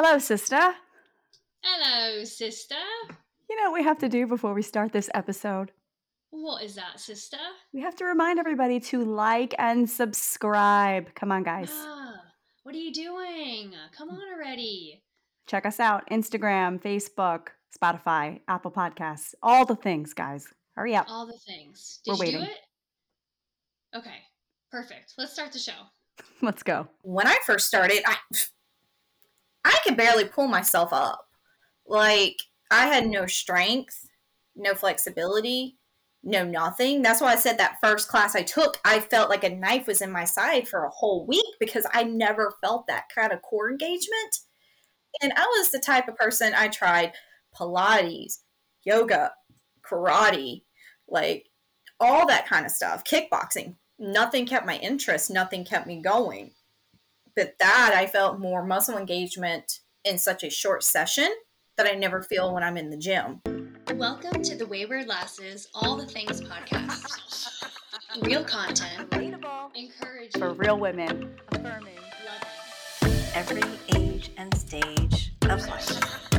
Hello, sister. Hello, sister. You know what we have to do before we start this episode? What is that, sister? We have to remind everybody to like and subscribe. Come on, guys. Ah, what are you doing? Come on already. Check us out Instagram, Facebook, Spotify, Apple Podcasts, all the things, guys. Hurry up. All the things. We're Did you do waiting. it? Okay, perfect. Let's start the show. Let's go. when I first started, I I could barely pull myself up. Like I had no strength, no flexibility, no nothing. That's why I said that first class I took, I felt like a knife was in my side for a whole week because I never felt that kind of core engagement. And I was the type of person I tried Pilates, yoga, karate, like all that kind of stuff, kickboxing. Nothing kept my interest, nothing kept me going but that I felt more muscle engagement in such a short session that I never feel when I'm in the gym. Welcome to the Wayward Lasses All the Things podcast. Real content, Relatable. encouraging, For real women. affirming, loving every age and stage of life.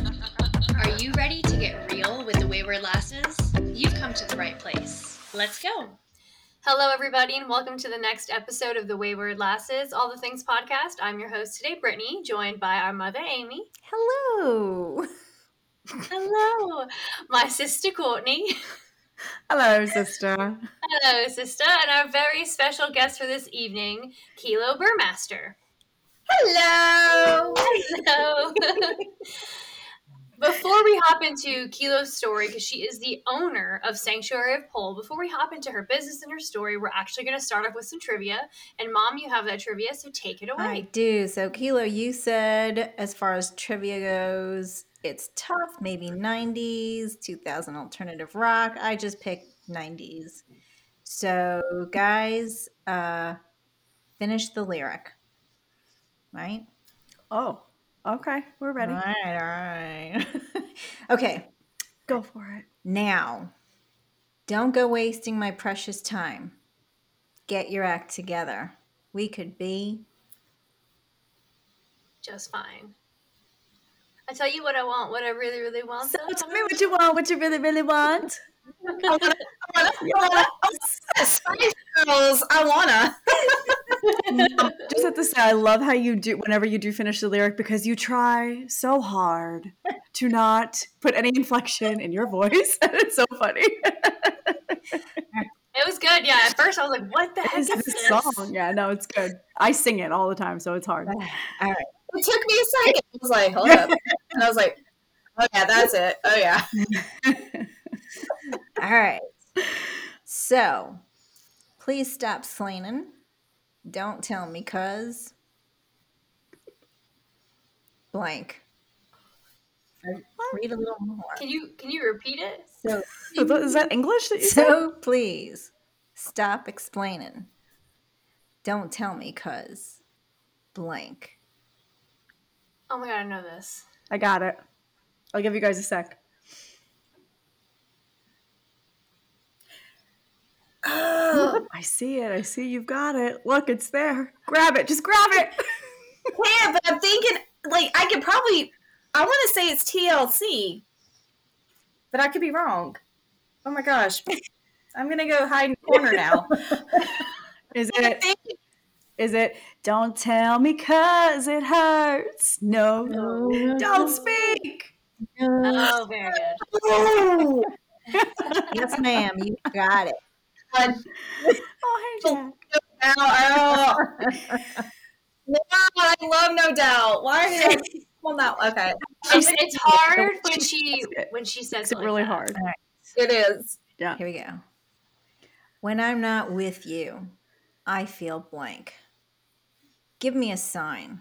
Are you ready to get real with the Wayward Lasses? You've come to the right place. Let's go. Hello, everybody, and welcome to the next episode of the Wayward Lasses All the Things podcast. I'm your host today, Brittany, joined by our mother, Amy. Hello. Hello, my sister, Courtney. Hello, sister. Hello, sister, and our very special guest for this evening, Kilo Buhrmaster. Hello! Hello. before we hop into Kilo's story, because she is the owner of Sanctuary of Pole, before we hop into her business and her story, we're actually going to start off with some trivia. And mom, you have that trivia, so take it away. I do. So, Kilo, you said as far as trivia goes, it's tough, maybe 90s, 2000 alternative rock. I just picked 90s. So, guys, uh, finish the lyric. Right? Oh, okay. We're ready. All right, all right. okay, Go for it. now, don't go wasting my precious time. Get your act together. We could be Just fine. I tell you what I want, what I really, really want. So though. tell me what you want, what you really, really want. Spice Girls, I wanna. Just have to say, I love how you do whenever you do finish the lyric because you try so hard to not put any inflection in your voice, and it's so funny. It was good, yeah. At first, I was like, "What the heck It's is this this?" song. Yeah, no, it's good. I sing it all the time, so it's hard. all right. It took me a second. I was like, hold up. And I was like, oh yeah, that's it. Oh yeah. All right. So, please stop slaining. Don't tell me, cuz. Blank. Read a little more. Can you can you repeat it? So, Is that English that you said? so please stop explaining. Don't tell me, cuz. Blank. Oh my god, I know this. I got it. I'll give you guys a sec. Oh, I see it. I see you've got it. Look, it's there. Grab it. Just grab it. yeah, but I'm thinking like I could probably. I want to say it's TLC, but I could be wrong. Oh my gosh, I'm gonna go hide in the corner now. Is I it? think Is it? Don't tell me cause it hurts. No. Don't speak. Oh, very good. Yes, ma'am. You got it. God, Oh, hey, Jack. oh. No, I love No Doubt. Why did I well, no, okay. It's, it's hard when she when she says Makes it it like really that. hard. It is. Yeah. Here we go. When I'm not with you, I feel blank. Give me a sign.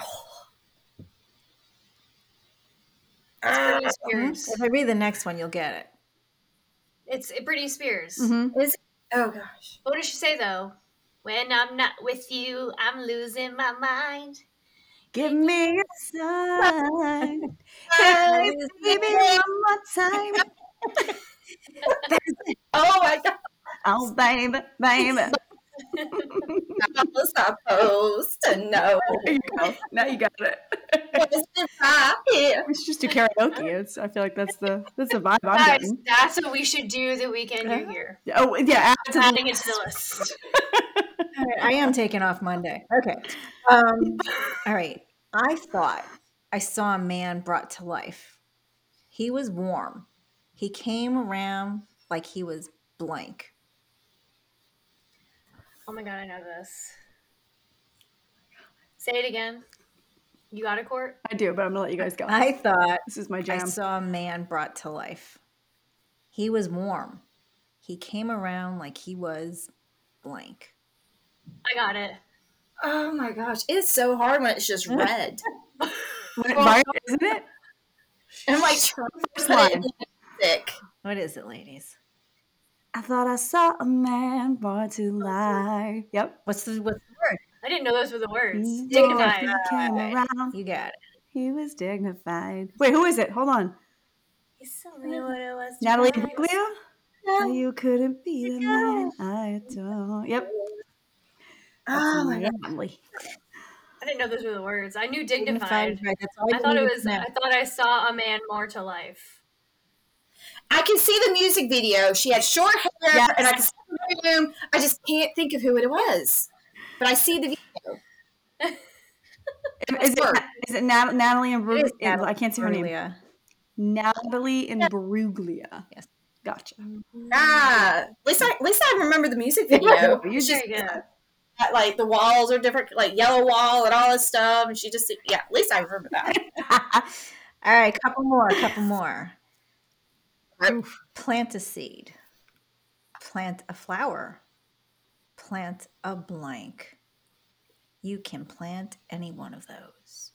Oh. Britney ah. Spears. If I read the next one, you'll get it. It's Britney Spears. Mm-hmm. Is oh gosh. What does she say though? When I'm not with you, I'm losing my mind. Give me a sign. Hey, baby, one more time. Oh my god. Oh, baby, baby. I was supposed to know. There you go. Now you got it. What's the vibe here? We should just do karaoke. It's, I feel like that's the that's the vibe I'm Guys, getting. that's what we should do the weekend you're here. Oh yeah, add to the Adding it to the list. All right, I am taking off Monday. Okay. Um, all right. I thought I saw a man brought to life. He was warm. He came around like he was blank. Oh my god, I know this. Say it again. You got a court? I do, but I'm gonna let you guys go. I thought This is my jam. I saw a man brought to life. He was warm. He came around like he was blank. I got it. Oh my gosh, it's so hard when it's just red. right, isn't it? I'm like trying to First put it line. in music. What is it, ladies? I thought I saw a man brought to oh, life. Yep. What's the what's the word? I didn't know those were the words. He Dignified. Right. around. You got it. He was dignified. Wait, who is it? Hold on. He's telling me what it was. Natalie. Bruglia? Oh, you couldn't be the man I adore. Yep. Oh my god. Natalie. I didn't know those were the words. I knew Dignified. dignified. Right, I thought it was. know. I thought I saw a man more to life. I can see the music video. She had short hair, Yes. and I can see the room. I just can't think of who it was, but I see the video. Is it, it Nat- Natalie and It Bruglia? is Natalie I can't see her name. Bruglia. Natalie Imbruglia. Yes. Gotcha. Ah, at least I, at least I remember the music video. You It's just Very like the walls are different, like yellow wall and all this stuff. And she just, yeah, at least I remember that. All right, couple more, couple more. Right. Plant a seed. Plant a flower. Plant a blank. You can plant any one of those.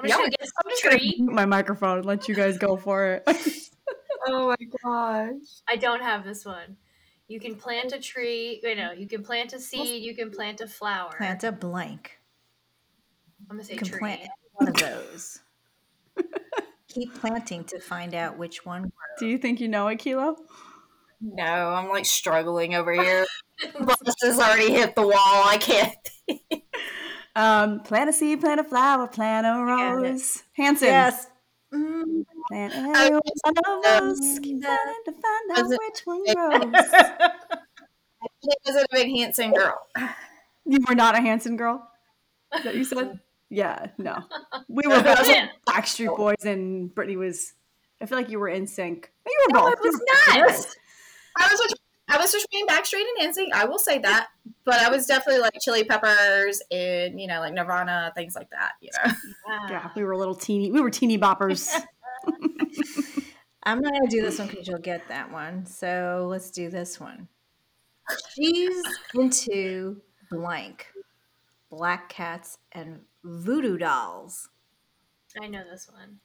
I'm just Yeah, gonna guess I'm just gonna tree. mute my microphone and let you guys go for it. oh my gosh. I don't have this one. You can plant a tree. Wait, no. You can plant a seed. You can plant a flower. Plant a blank. I'm gonna say You can tree. plant any one of those. Keep planting to find out which one grows. Do you think you know it, Kilo? No, I'm like struggling over here. Bus has already hit the wall. I can't. Um, plant a seed, plant a flower, plant a rose. Hanson. Yes. Mm. Plant any one of those. Keep planting to find out Was which one grows. She wasn't a big Hanson girl. you were not a Hanson girl? Is that what you said? Yeah, no. We were both Yeah. Backstreet Boys and Brittany was I feel like you were NSYNC. You were No, both. it was not. Yes. I was between, I was between Backstreet and NSYNC. I will say that, but I was definitely like Chili Peppers and you know like Nirvana things like that. You know. Wow. Yeah, we were little teeny we were teeny boppers. I'm not going to do this one because you'll get that one. So let's do this one. She's into blank, black cats, and voodoo dolls. I know this one.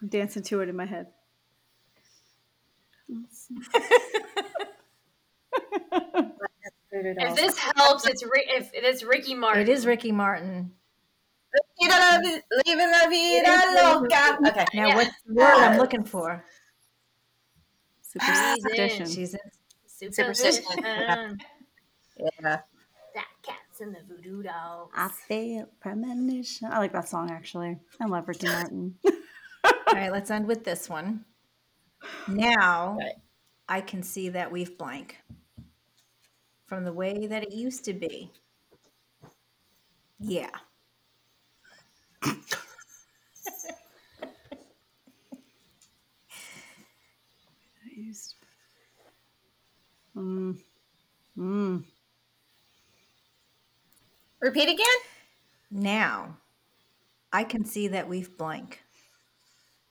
I'm dancing to it in my head. If this helps, it's Ri- if it's Ricky Martin. It is Ricky Martin. Vida la vi- Living la vida loca. Okay. Now, Yeah. what's the word I'm looking for? Superstition. She's in. Superstition. Superstition. Yeah. That cat's in the voodoo doll. I feel premonition. I like that song actually. I love Ricky Martin. All right, let's end with this one. Now, Okay. I can see that we've blank from the way that it used to be. Yeah. Mm. Mm. Repeat again. Now, I can see that we've blank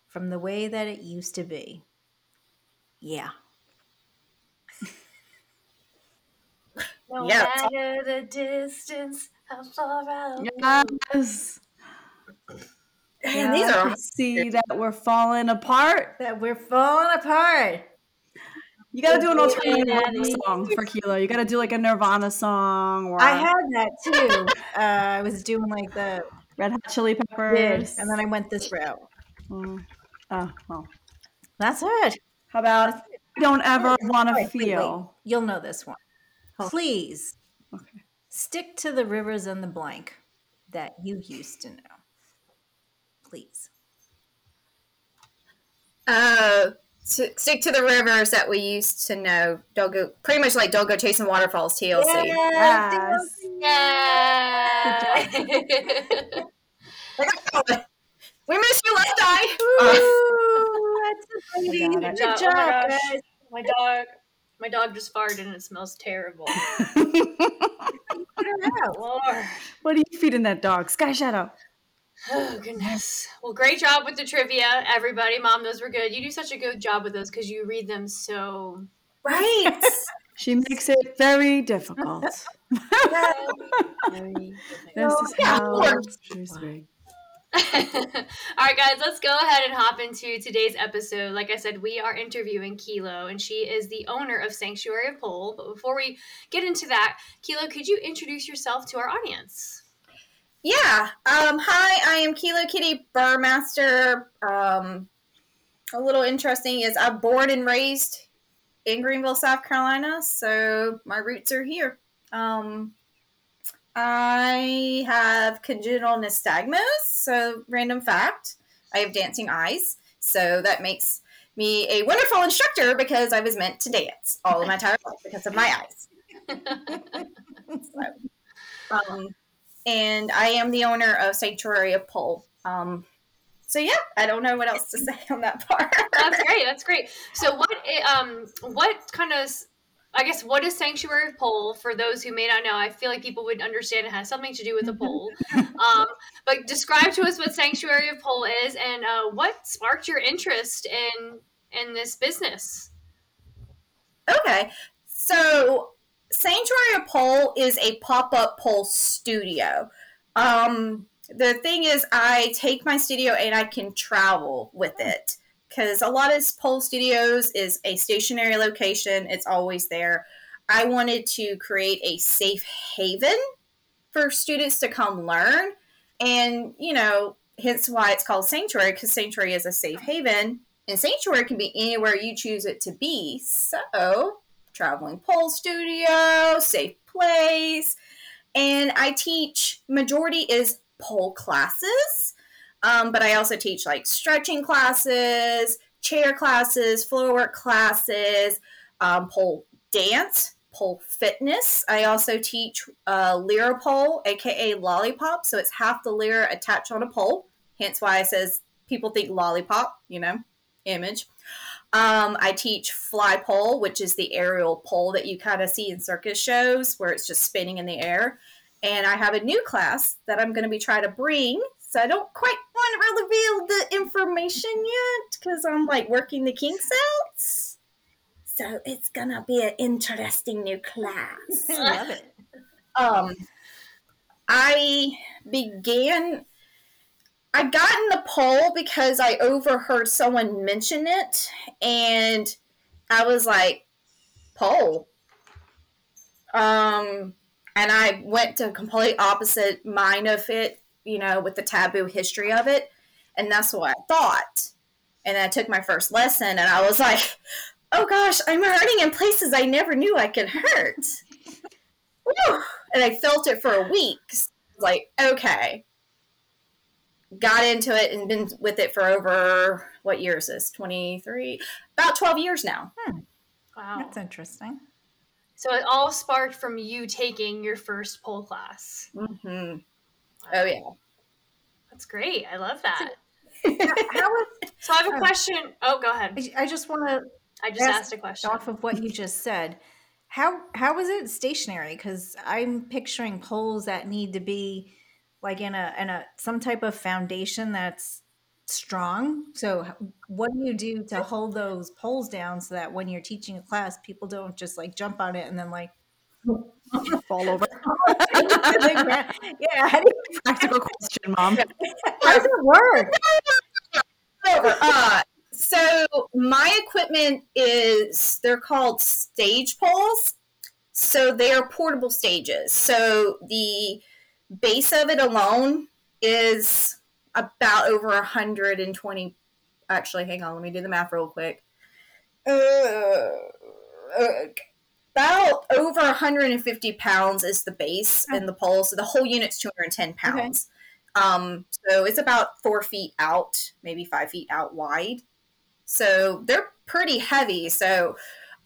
from the way that it used to be. Yeah. No Yeah. matter the distance, how far out. Yes. Man, these are I see that we're falling apart. That we're falling apart. You gotta do an alternative Yeah, rock they- song for Kilo. You gotta do like a Nirvana song or I had that too. Uh, I was doing like the Red Hot Chili Peppers. and then I went this route. Mm. Oh, well. That's it. How about don't ever want to Wait, wait, wait. feel? You'll know this one. Oh. Please Okay. stick to the rivers and the blank that you used to know. Please. Uh, to stick to the rivers that we used to know. Don't go, pretty much like don't go chasing waterfalls. TLC. Yes. Yeah. We miss you, Left Eye. Ooh, uh, that's a lady. Oh God, Good Oh my job, gosh. guys. my dog, my dog just farted and it smells terrible. Lord. what are you feeding that dog? Sky Shadow. Oh goodness. Well, great job with the trivia, everybody. Mom, those were good. You do such a good job with those because you read them so. right. She makes it very difficult. this is yeah, how she's rigged. All right, guys, let's go ahead and hop into today's episode. Like I said, we are interviewing Kilo, and she is the owner of Sanctuary of Pole. But before we get into that, Kilo, could you introduce yourself to our audience? Yeah. Um, hi, I am Kilo Kitty Buhrmaster. Um, a little interesting is I'm born and raised in Greenville, South Carolina, so my roots are here. Um, I have congenital nystagmus, so random fact. I have dancing eyes, so that makes me a wonderful instructor because I was meant to dance all of my entire life because of my eyes. So, um, and I am the owner of Sanctuary of Pole. Um, so yeah, I don't know what else to say on that part. That's great. That's great. So, what um, what kind of, I guess, what is Sanctuary of Pole for those who may not know? I feel like people would understand it has something to do with a pole. Um, but describe to us what Sanctuary of Pole is and uh, what sparked your interest in in this business. Okay, so Sanctuary of Pole is a pop-up pole studio. Um, the thing is, I take my studio and I can travel with it because a lot of pole studios is a stationary location. It's always there. I wanted to create a safe haven for students to come learn, and you know, hence why it's called Sanctuary because Sanctuary is a safe haven and sanctuary can be anywhere you choose it to be. So, traveling pole studio, safe place, and I teach. Majority is pole classes, um, but I also teach like stretching classes, chair classes, floor work classes, um, pole dance, pole fitness. I also teach uh, lyra pole, aka lollipop. So it's half the lyra attached on a pole. Hence why it says people think lollipop. You know image. Um, I teach fly pole, which is the aerial pole that you kind of see in circus shows where it's just spinning in the air. And I have a new class that I'm going to be trying to bring. So I don't quite want to reveal the information yet because I'm like working the kinks out. So it's going to be an interesting new class Love it. um, I began. I got in the poll because I overheard someone mention it, and I was like, "Poll." Um, and I went to complete opposite mind of it, you know, with the taboo history of it, and that's what I thought. And I took my first lesson, and I was like, "Oh gosh, I'm hurting in places I never knew I could hurt." And I felt it for a week. Like, okay. Got into it and been with it for over what year is this? 23? About 12 years now. Wow. That's interesting. So it all sparked from you taking your first pole class. hmm Oh, yeah. That's great. I love that. How is, So I have a question. Oh, go ahead. I just want to I just Ask- asked a question. off of what you just said. How how is it stationary? Because I'm picturing poles that need to be like in a in a some type of foundation that's strong. So what do you do to hold those poles down so that when you're teaching a class, people don't just like jump on it and then like Fall over. yeah. How, do you, Practical question, mom. how does it work? Uh, so my equipment is they're called stage poles. So they are portable stages. So the base of it alone is about over 120 actually, hang on, let me do the math real quick. Uh, uh, about over 150 pounds is the base Oh. in the pole. So the whole unit's 210 pounds. Um, so it's about four feet out, maybe five feet out wide. So they're pretty heavy. So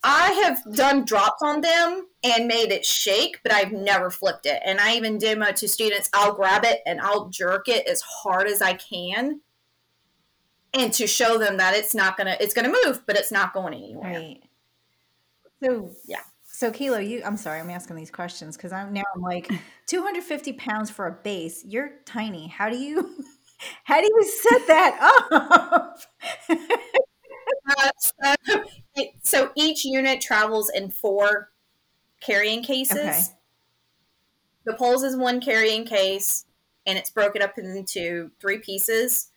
I have done drops on them and made it shake, but I've never flipped it. And I even demo to students, I'll grab it and I'll jerk it as hard as I can. And to show them that it's not gonna it's gonna move, but it's not going anywhere. Right. So Yeah. So Kilo, you I'm sorry, I'm asking these questions because I'm now I'm like 250 pounds for a base. You're tiny. How do you how do you set that up? Uh, so, it, so each unit travels in four carrying cases. Okay. The poles is one carrying case, and it's broken up into three pieces.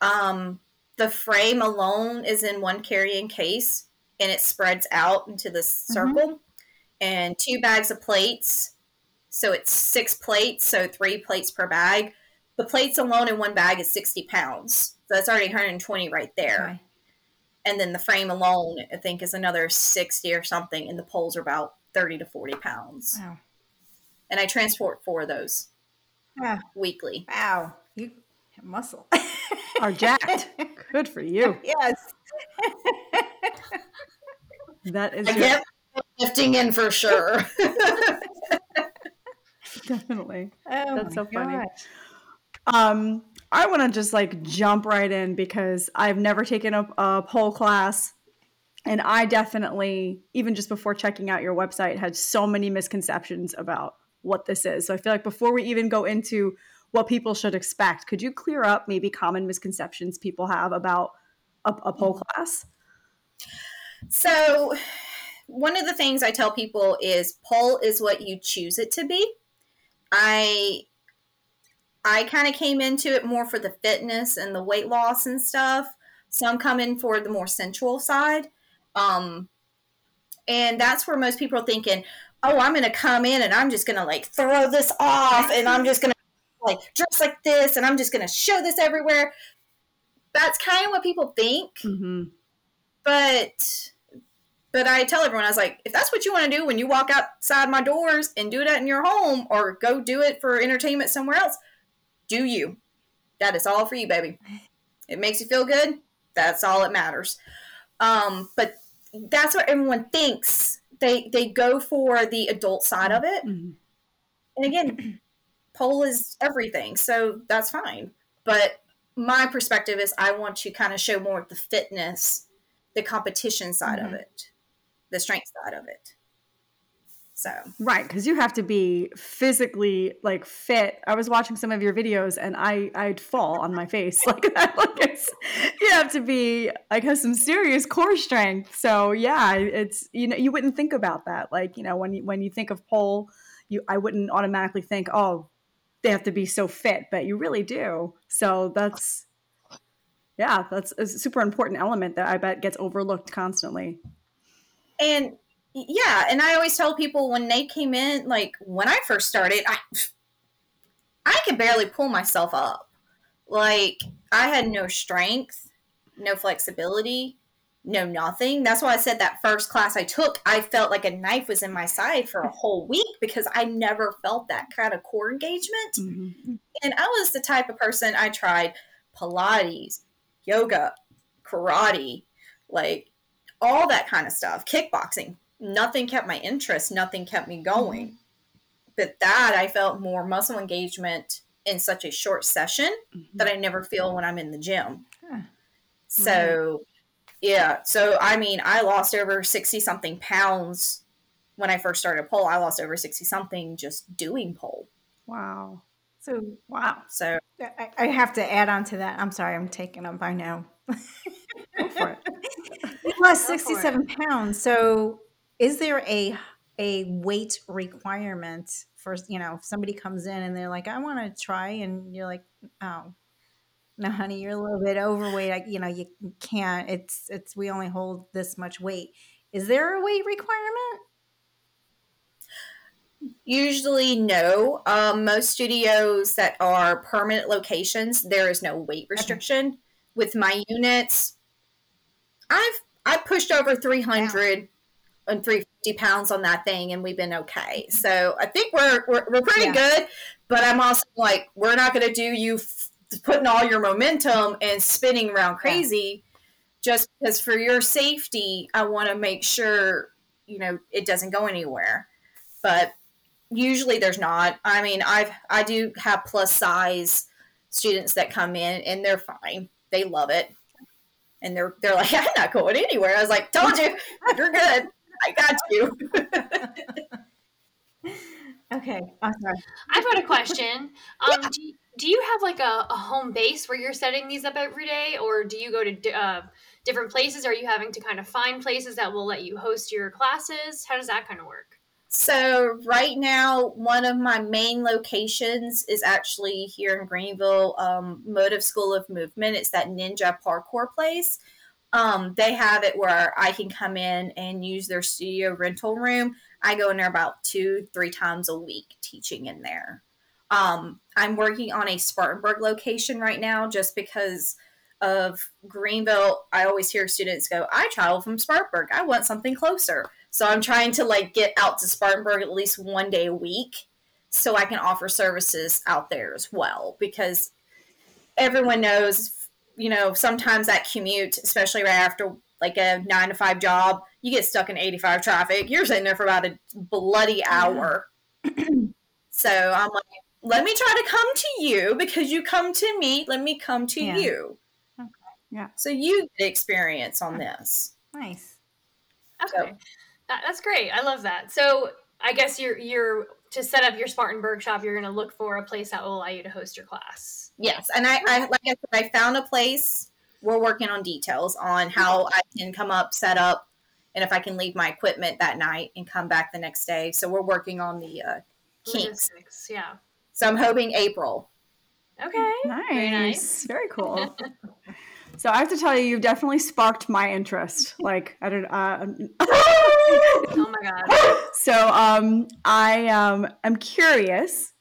Um, the frame alone is in one carrying case, and it spreads out into this circle. And two bags of plates, so it's six plates, so three plates per bag. The plates alone in one bag is sixty pounds, so that's already 120 right there Okay. And then the frame alone i think is another 60 or something and the poles are about 30 to 40 pounds Wow. and i transport four of those Ah, weekly wow. You have muscle. Are jacked. Good for you. yes. That is i your- get lifting in for sure definitely. Oh That's my so funny. Um, I want to just like jump right in because I've never taken a, a pole class. And I definitely, even just before checking out your website, had so many misconceptions about what this is. So I feel like before we even go into what people should expect, could you clear up maybe common misconceptions people have about a, a pole class? so one of the things i tell people is pole is what you choose it to be i i kind of came into it more for the fitness and the weight loss and stuff. Some come in for the more sensual side. Um and that's where most people are thinking oh i'm gonna come in and i'm just gonna like throw this off and i'm just gonna like dress like this and i'm just gonna show this everywhere. That's kind of what people think. Mm-hmm. but but I tell everyone I was like, if that's what you want to do when you walk outside my doors and do that in your home or go do it for entertainment somewhere else, do you. That is all for you, baby. It makes you feel good. That's all that matters. Um, but that's what everyone thinks. They they go for the adult side of it. Mm-hmm. And again, pole is everything, so that's fine. But my perspective is I want to kind of show more of the fitness, the competition side of Mhm. it, the strength side of it. So Right, because you have to be physically like fit. I was watching some of your videos and I I'd fall on my face like that. Like it's you have to be like have some serious core strength. So yeah, it's you know you wouldn't think about that. Like you know when you when you think of pole, you I wouldn't automatically think oh they have to be so fit, but you really do. So that's yeah, that's a super important element that I bet gets overlooked constantly. and yeah, and I always tell people when they came in, like when I first started, I I could barely pull myself up. Like I had no strength, no flexibility, no nothing. That's why I said that first class I took, I felt like a knife was in my side for a whole week because I never felt that kind of core engagement. Mhm. And I was the type of person I tried Pilates, yoga, karate, like all that kind of stuff, kickboxing. Nothing kept my interest, nothing kept me mm-hmm. going. But that I felt more muscle engagement in such a short session mm-hmm. that I never feel when I'm in the gym. Huh. So, yeah. So, I mean, I lost over 60 something pounds when I first started pole. I lost over 60 something just doing pole. Wow. So Wow. So, I, I have to add on to that. I'm sorry, I'm taking up. I now. Go for it. You lost Go 67 pounds. So is there a a weight requirement for you know if somebody comes in and they're like I want to try and you're like oh no honey you're a little bit overweight. I, you know you can't. It's it's we only hold this much weight. Is there a weight requirement? Usually, no. Um, most studios that are permanent locations, there is no weight restriction. with my units, I've I pushed over 300 and 350 pounds on that thing and we've been okay. So I think we're, we're, we're pretty yeah. good, but I'm also like, we're not going to do you f- putting all your momentum and spinning around crazy yeah. just because for your safety, I want to make sure, you know, it doesn't go anywhere. But usually there's not. I mean, I've, I do have plus size students that come in and they're fine. They love it and they're they're like, I'm not going anywhere. I was like, told you, you're good. I got you. okay, I'm sorry. I've got a question. Um, yeah. do, you, do you have like a, a, home base where you're setting these up every day, or do you go to uh, different places? Are you having to kind of find places that will let you host your classes? How does that kind of work? So right now, one of my main locations is actually here in Greenville, um, Motive School of Movement. It's that ninja parkour place. Um, they have it where I can come in and use their studio rental room. I go in there about two, three times a week teaching in there. Um, I'm working on a Spartanburg location right now just because of Greenville. I always hear students go, I travel from Spartanburg. I want something closer. So I'm trying to like get out to Spartanburg at least one day a week so I can offer services out there as well because everyone knows, you know, sometimes that commute, especially right after like a nine to five job, you get stuck in 85 traffic. You're sitting there for about a bloody hour. so I'm like, let me try to come to you because you come to me. Let me come to yeah. you. Okay. Yeah. So you get experience on this. Nice. Okay. So, that, that's great. I love that. So I guess you're you're to set up your Spartanburg shop. You're going to look for a place that will allow you to host your class. Yes, and I, I like I said, I found a place. We're working on details on how I can come up, set up, and if I can leave my equipment that night and come back the next day. So we're working on the uh, kinks. Yeah. So I'm hoping April. Okay. Nice. Very nice. Very cool. So I have to tell you, you've definitely sparked my interest. Like I don't. Uh, oh my god. So um, I um, am curious.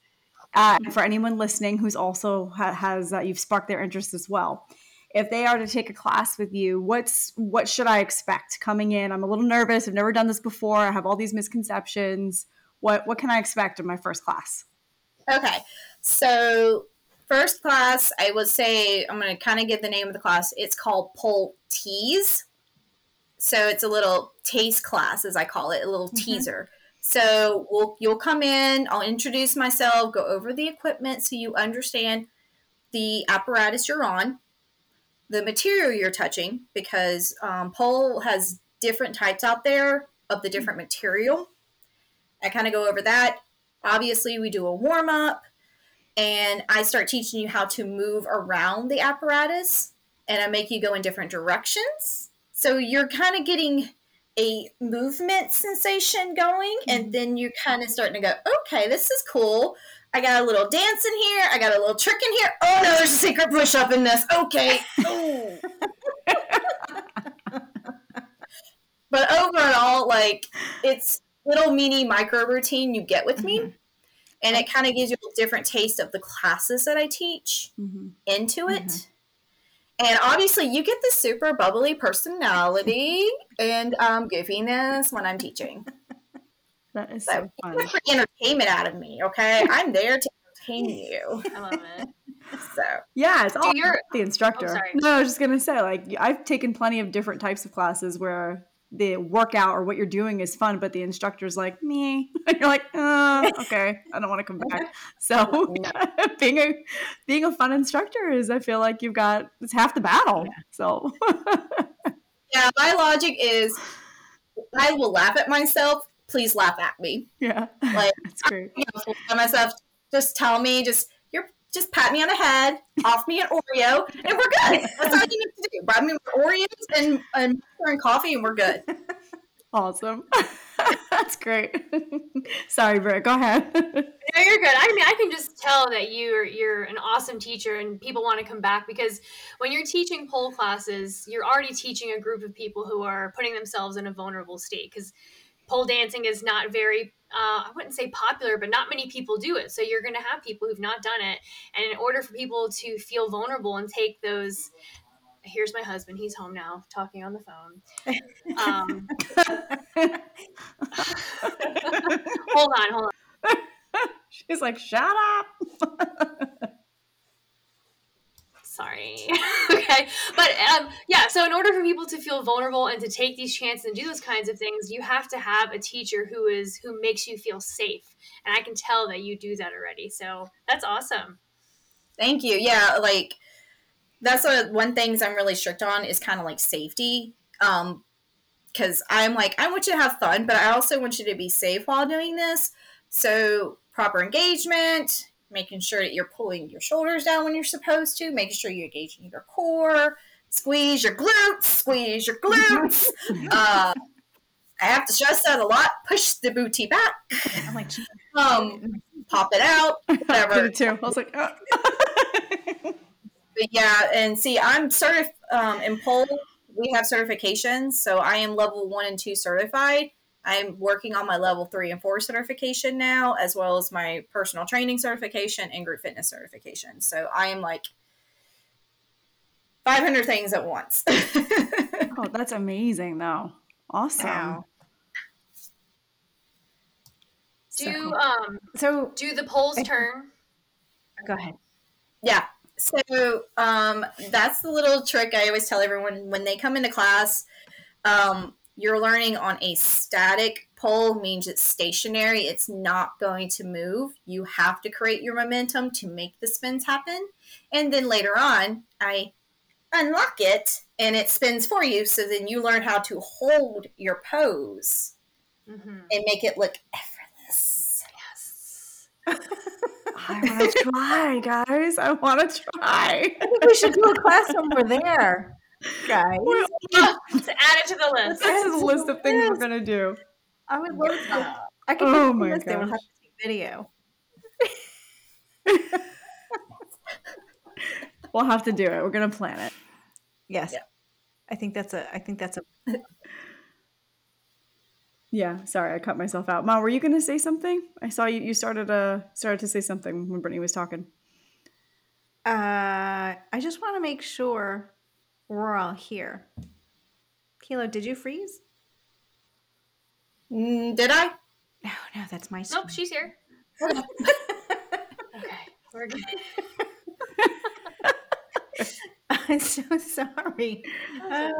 Uh, for anyone listening who's also ha- has uh, you've sparked their interest as well. If they are to take a class with you, what's what should I expect coming in? I'm a little nervous. I've never done this before. I have all these misconceptions. What what can I expect in my first class? Okay, so first class, I would say I'm going to kind of give the name of the class. It's called Pole Tease. So it's a little taste class, as I call it, a little mm-hmm. teaser. So we'll, you'll come in, I'll introduce myself, go over the equipment so you understand the apparatus you're on, the material you're touching, because um, pole has different types out there of the different material. I kind of go over that. Obviously, we do a warm up and I start teaching you how to move around the apparatus and I make you go in different directions. So you're kind of getting a movement sensation going, and mm-hmm. then you're kind of starting to go, okay, this is cool. I got a little dance in here. I got a little trick in here. Oh no, there's a secret push up in this. Okay. but overall, like it's little mini micro routine you get with me. Mm-hmm and it kind of gives you a different taste of the classes that I teach mm-hmm. into it. Mm-hmm. And obviously, you get the super bubbly personality and um, goofiness when I'm teaching. That is so, so fun. entertainment out of me, okay? I'm there to entertain you. I love it. So yeah, it's all the instructor. Oh, no, I was just gonna say, like, I've taken plenty of different types of classes where the workout or what you're doing is fun, but the instructor's like me. And you're like, uh, okay, I don't want to come back. So being a being a fun instructor is, I feel like you've got it's half the battle. Yeah. So yeah, my logic is, I will laugh at myself. Please laugh at me. Yeah, like that's great. Myself, just tell me, just just pat me on the head, off me an Oreo, and we're good. That's all you need to do. Buy me Oreos and, and, and coffee, and we're good. Awesome. That's great. Sorry, Britt. Go ahead. no, you're good. I mean, I can just tell that you're you're an awesome teacher, and people want to come back because when you're teaching pole classes, you're already teaching a group of people who are putting themselves in a vulnerable state because pole dancing is not very uh, I wouldn't say popular, but not many people do it. So you're going to have people who've not done it. And in order for people to feel vulnerable and take those here's my husband. He's home now, talking on the phone. Um, hold on, hold on. She's like, shut up. Sorry. okay. But um, yeah, so in order for people to feel vulnerable and to take these chances and do those kinds of things, you have to have a teacher who is who makes you feel safe. And I can tell that you do that already. So that's awesome. Thank you. Yeah, like that's a, one things I'm really strict on is kind of like safety. Um, because I'm like I want you to have fun, but I also want you to be safe while doing this. So proper engagement, making sure that you're pulling your shoulders down when you're supposed to, making sure you're engaging your core, squeeze your glutes, squeeze your glutes. uh, I have to stress that a lot. Push the booty back. I'm like, um, pop it out, whatever. I did too. I was like, oh. but yeah, and see, I'm certified um, in pole. We have certifications, so I am level one and two certified. I'm working on my level three and four certification now, as well as my personal training certification and group fitness certification. So I am like 500 things at once. oh, that's amazing, though. Awesome. Wow. Do so, um so do the poles turn? Go ahead. Yeah. So um that's the little trick I always tell everyone when they come into class. Um, you're learning on a static pole means it's stationary. It's not going to move. You have to create your momentum to make the spins happen. And then later on i unlock it and it spins for you. So then you learn how to hold your pose mm-hmm. and make it look effortless. Yes. I want to try, guys. I want to try. I think we should do a class over there guys. to add it to the list. This is a list of things we're gonna do. I would love to. I can oh my god! We'll have to see video. we'll have to do it. We're gonna plan it. Yes. Yeah. I think that's a. I think that's a. yeah. Sorry, I cut myself out. Mom, were you gonna say something? I saw you. You started uh started to say something when Brittany was talking. Uh, I just want to make sure we're all here. Kilo, did you freeze? Mm, did I? No, no, that's my. Screen. Nope, she's here. okay, we're good. I'm so sorry. Uh,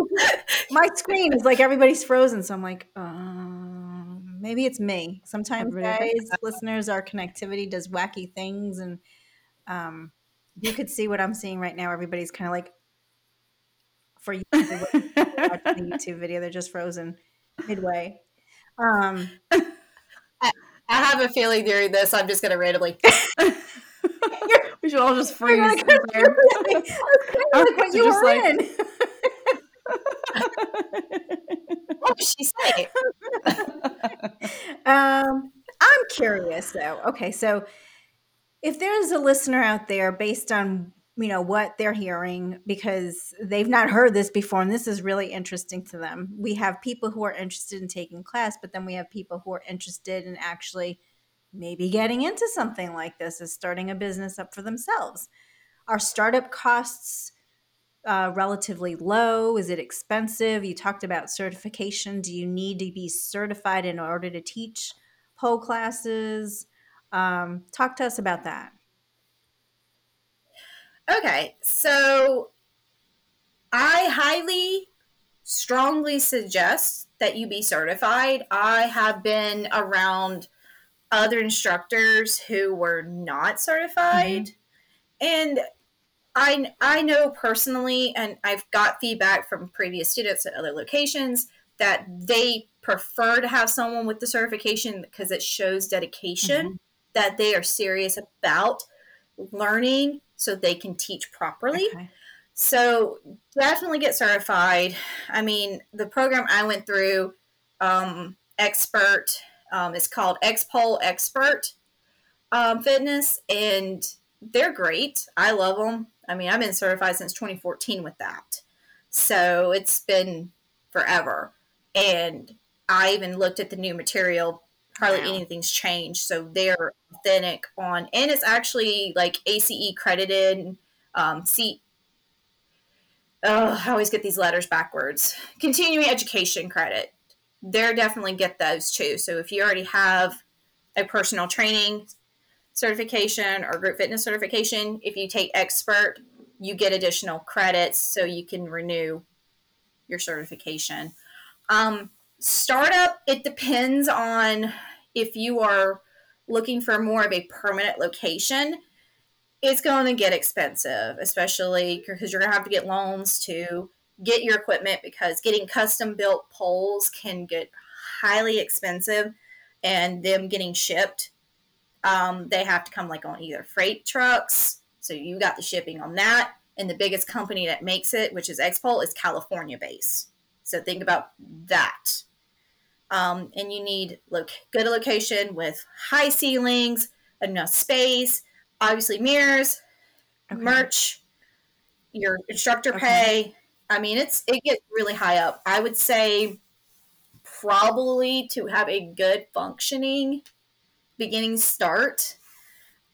my screen is like everybody's frozen, so I'm like, um, maybe it's me. Sometimes, guys, listeners, our connectivity does wacky things, and um, you could see what I'm seeing right now. Everybody's kind of like, for you watching the YouTube video. They're just frozen midway. Um, I, I have a feeling during this, I'm just going to randomly. we should all just freeze. Like, That's kind of like what you were like... in. what did she say? um, I'm curious though. Okay, so if there's a listener out there based on you know what they're hearing because they've not heard this before and this is really interesting to them. We have people who are interested in taking class but then we have people who are interested in actually maybe getting into something like this is starting a business up for themselves. Are startup costs uh, relatively low? Is it expensive? You talked about certification. Do you need to be certified in order to teach pole classes? Um, talk to us about that Okay, so I highly, strongly suggest that you be certified. I have been around other instructors who were not certified, mm-hmm. and I I know personally, and I've got feedback from previous students at other locations that they prefer to have someone with the certification because it shows dedication mm-hmm. that they are serious about learning so they can teach properly. Okay. So definitely get certified. I mean, the program I went through, um, expert, um, is called X-Pole Expert um, Fitness, and they're great. I love them. I mean, I've been certified since 2014 with that. So it's been forever. And I even looked at the new material hardly wow. anything's changed. So they're authentic on, and it's actually like ACE credited. Um, C, oh, I always get these letters backwards. Continuing education credit. They're definitely get those too. So if you already have a personal training certification or group fitness certification, if you take expert, you get additional credits so you can renew your certification. Um, startup, it depends on if you are looking for more of a permanent location it's going to get expensive, especially because you're going to have to get loans to get your equipment because getting custom built poles can get highly expensive and them getting shipped. Um, they have to come like on either freight trucks. So you got the shipping on that. And the biggest company that makes it, which is Xpole, is California based. So think about that. Um, and you need lo- good location with high ceilings, enough space, obviously mirrors, okay. merch, your instructor okay. pay. I mean, it's it gets really high up. I would say probably to have a good functioning beginning start,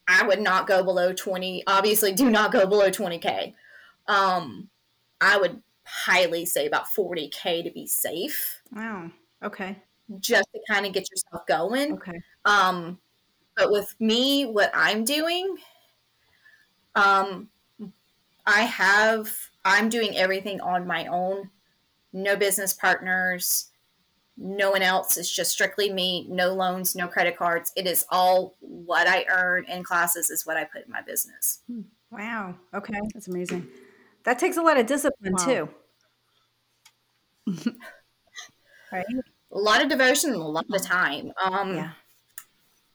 I would not go below 20. Obviously, do not go below 20k. Um, I would highly say about 40k to be safe. Wow. Okay. Just to kind of get yourself going. Okay. Um, but with me, what I'm doing, um, I have, I'm doing everything on my own. No business partners, no one else. It's just strictly me. No loans, no credit cards. It is all what I earn in classes is what I put in my business. Hmm. Wow. Okay. That's amazing. That takes a lot of discipline wow. too. right? A lot of devotion and a lot of time. Um, yeah.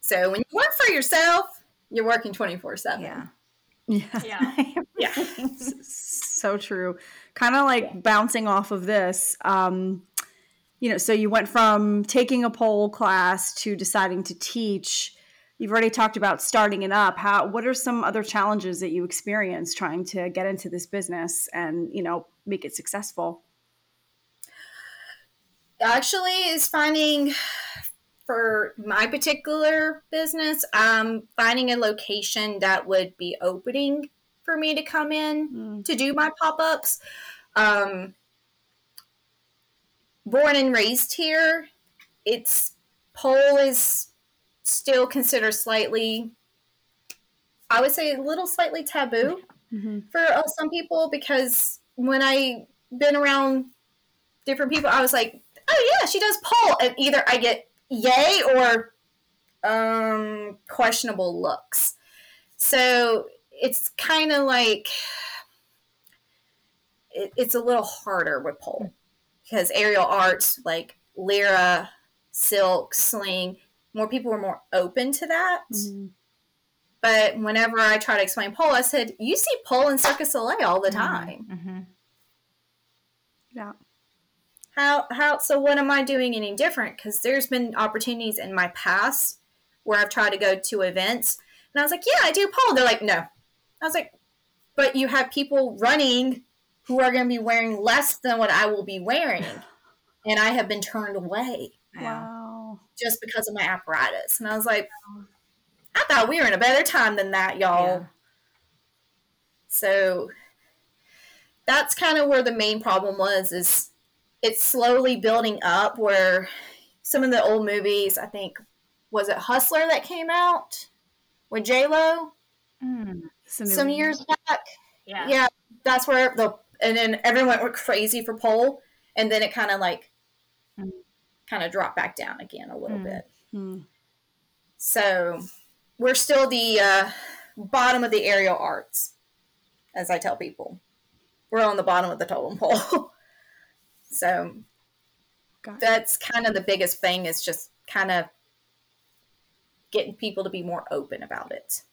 So when you work for yourself, you're working 24 7. Yeah. Yeah. Yeah. yeah. so true. Kind of like yeah. bouncing off of this. Um, you know, so you went from taking a pole class to deciding to teach. You've already talked about starting it up. How what are some other challenges that you experience trying to get into this business and, you know, make it successful? Actually, is finding for my particular business, um, finding a location that would be opening for me to come in mm. to do my pop ups. Um, born and raised here, it's pole is still considered slightly, I would say, a little slightly taboo mm-hmm. for uh, some people because when I been around different people, I was like, oh yeah, she does pole, and either I get yay or um, questionable looks. So it's kind of like it, it's a little harder with pole because aerial arts like Lyra, silk, sling, more people were more open to that. Mm-hmm. But whenever I try to explain pole, I said, "You see pole in Cirque du Soleil all the mm-hmm. time." Mm-hmm. Yeah how how so what am i doing any different? Because there's been opportunities in my past where i've tried to go to events and i was like yeah i do pole. They're like no. I was like but you have people running who are going to be wearing less than what i will be wearing. And i have been turned away wow. just because of my apparatus. And i was like i thought we were in a better time than that y'all. Yeah. so that's kind of where the main problem was is it's slowly building up where some of the old movies, I think, was it Hustler that came out with J Lo mm, some years back? Yeah, yeah, that's where the and then everyone went crazy for pole, and then it kind of like mm. kind of dropped back down again a little mm. bit. Mm. So we're still the uh, bottom of the aerial arts, as I tell people. We're on the bottom of the totem pole. So that's kind of the biggest thing is just kind of getting people to be more open about it.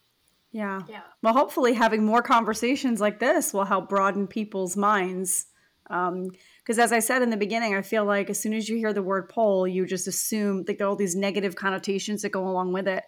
Yeah. Yeah. Well, hopefully, having more conversations like this will help broaden people's minds. Because, um, as I said in the beginning, I feel like as soon as you hear the word pole, you just assume that there are all these negative connotations that go along with it,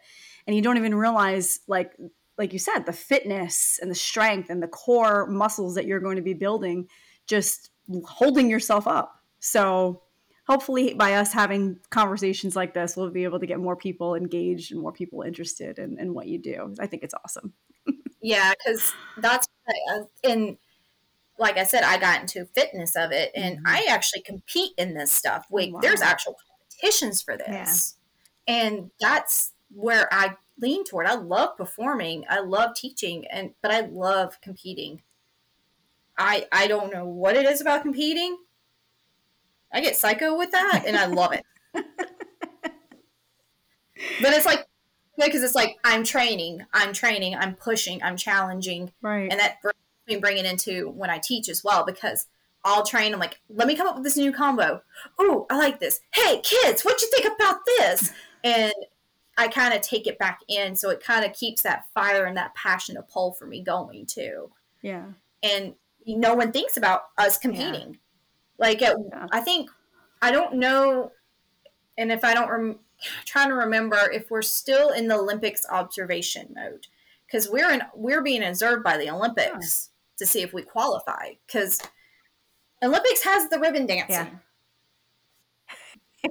and you don't even realize, like, like you said, the fitness and the strength and the core muscles that you're going to be building just holding yourself up. So hopefully by us having conversations like this, we'll be able to get more people engaged and more people interested in, in what you do. I think it's awesome. yeah, because that's in like I said, I got into fitness of it, and Mhm. I actually compete in this stuff. Wait, Wow. there's actual competitions for this, and that's where I lean toward. I love performing, I love teaching, and but I love competing. I I don't know what it is about competing. I get psycho with that, and I love it. but it's like because it's like I'm training, I'm training, I'm pushing, I'm challenging, Right. and that brings me bring it into when I teach as well because I'll train. I'm like, let me come up with this new combo. Ooh, I like this. Hey, kids, what you think about this? And I kind of take it back in, so it kind of keeps that fire and that passion to pull for me going too. yeah. And no one thinks about us competing. Like, at, Yeah. I think I don't know, and if I don't, rem- trying to remember if we're still in the Olympics observation mode because we're in we're being observed by the Olympics to see if we qualify because Olympics has the ribbon dancing.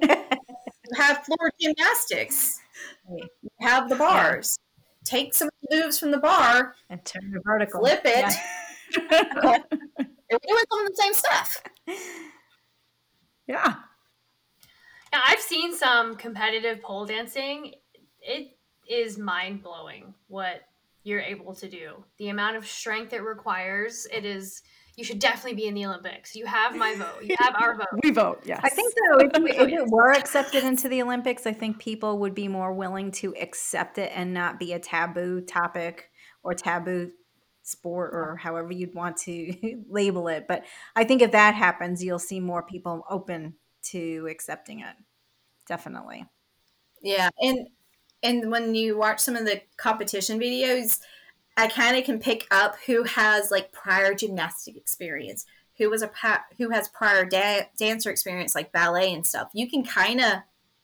You have floor gymnastics. You have the bars. Take some moves from the bar, and turn the vertical. flip it. Yeah. We're doing some of the same stuff. yeah. Now, I've seen some competitive pole dancing. It is mind blowing what you're able to do. The amount of strength it requires. It is. You should definitely be in the Olympics. You have my vote. You have our vote. We vote. Yes. I think though, if, if it were accepted into the Olympics, I think people would be more willing to accept it and not be a taboo topic or taboo sport or however you'd want to label it. But I think if that happens, you'll see more people open to accepting it. Definitely. Yeah, and and when you watch some of the competition videos, I kind of can pick up who has like prior gymnastic experience, who was a who has prior da- dancer experience like ballet and stuff. You can kind of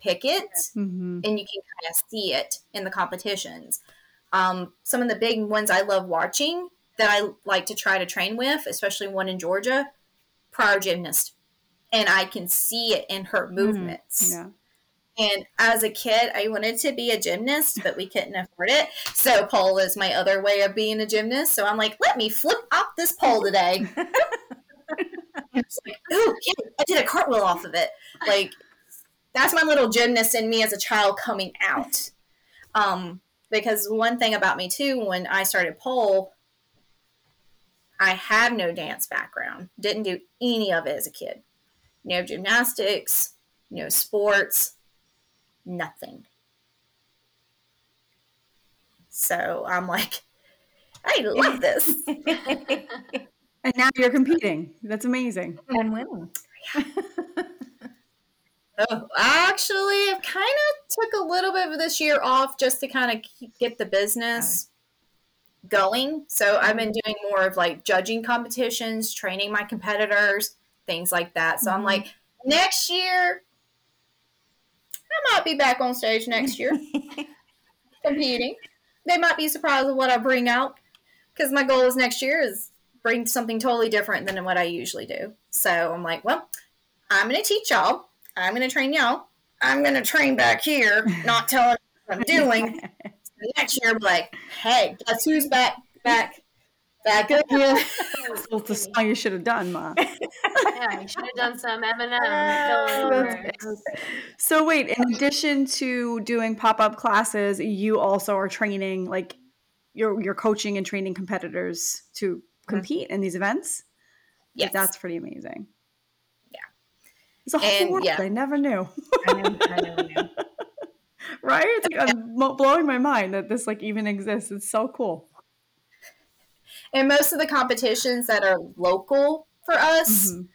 pick it, Mhm. and you can kind of see it in the competitions. Um, some of the big ones I love watching that I like to try to train with, especially one in Georgia, prior gymnast, and I can see it in her movements. Yeah. And as a kid, I wanted to be a gymnast, but we couldn't afford it. So pole is my other way of being a gymnast. So I'm like, let me flip up this pole today. it's like, oh, yeah, I did a cartwheel off of it. Like, that's my little gymnast in me as a child coming out. Um, because one thing about me too, when I started pole, I have no dance background. Didn't do any of it as a kid. No gymnastics, no sports, nothing. So I'm like, I love this. And now you're competing. That's amazing. and winning. Oh, actually, I kind of took a little bit of this year off just to kind of get the business going. So I've been doing more of like judging competitions, training my competitors, things like that. So I'm Mhm. like, next year, I might be back on stage next year competing. They might be surprised with what I bring out because my goal is next year is bring something totally different than what I usually do. So I'm like, well, I'm going to teach y'all. I'm going to train y'all. I'm going to train back here, not telling what I'm doing. next year, I'm like, hey, guess who's back, back, back again? That's the song you should have done, Ma. Yeah, you should have done some Eminem. Fill that's in. So wait, in addition to doing pop-up classes, you also are training like you're you're coaching and training competitors to mm-hmm. compete in these events? Like, Yes. that's pretty amazing. Yeah. It's a whole And, world yeah. I never knew. I know, I know, I know. right? It's like I'm blowing my mind that this like even exists. It's so cool. And most of the competitions that are local for us Mhm.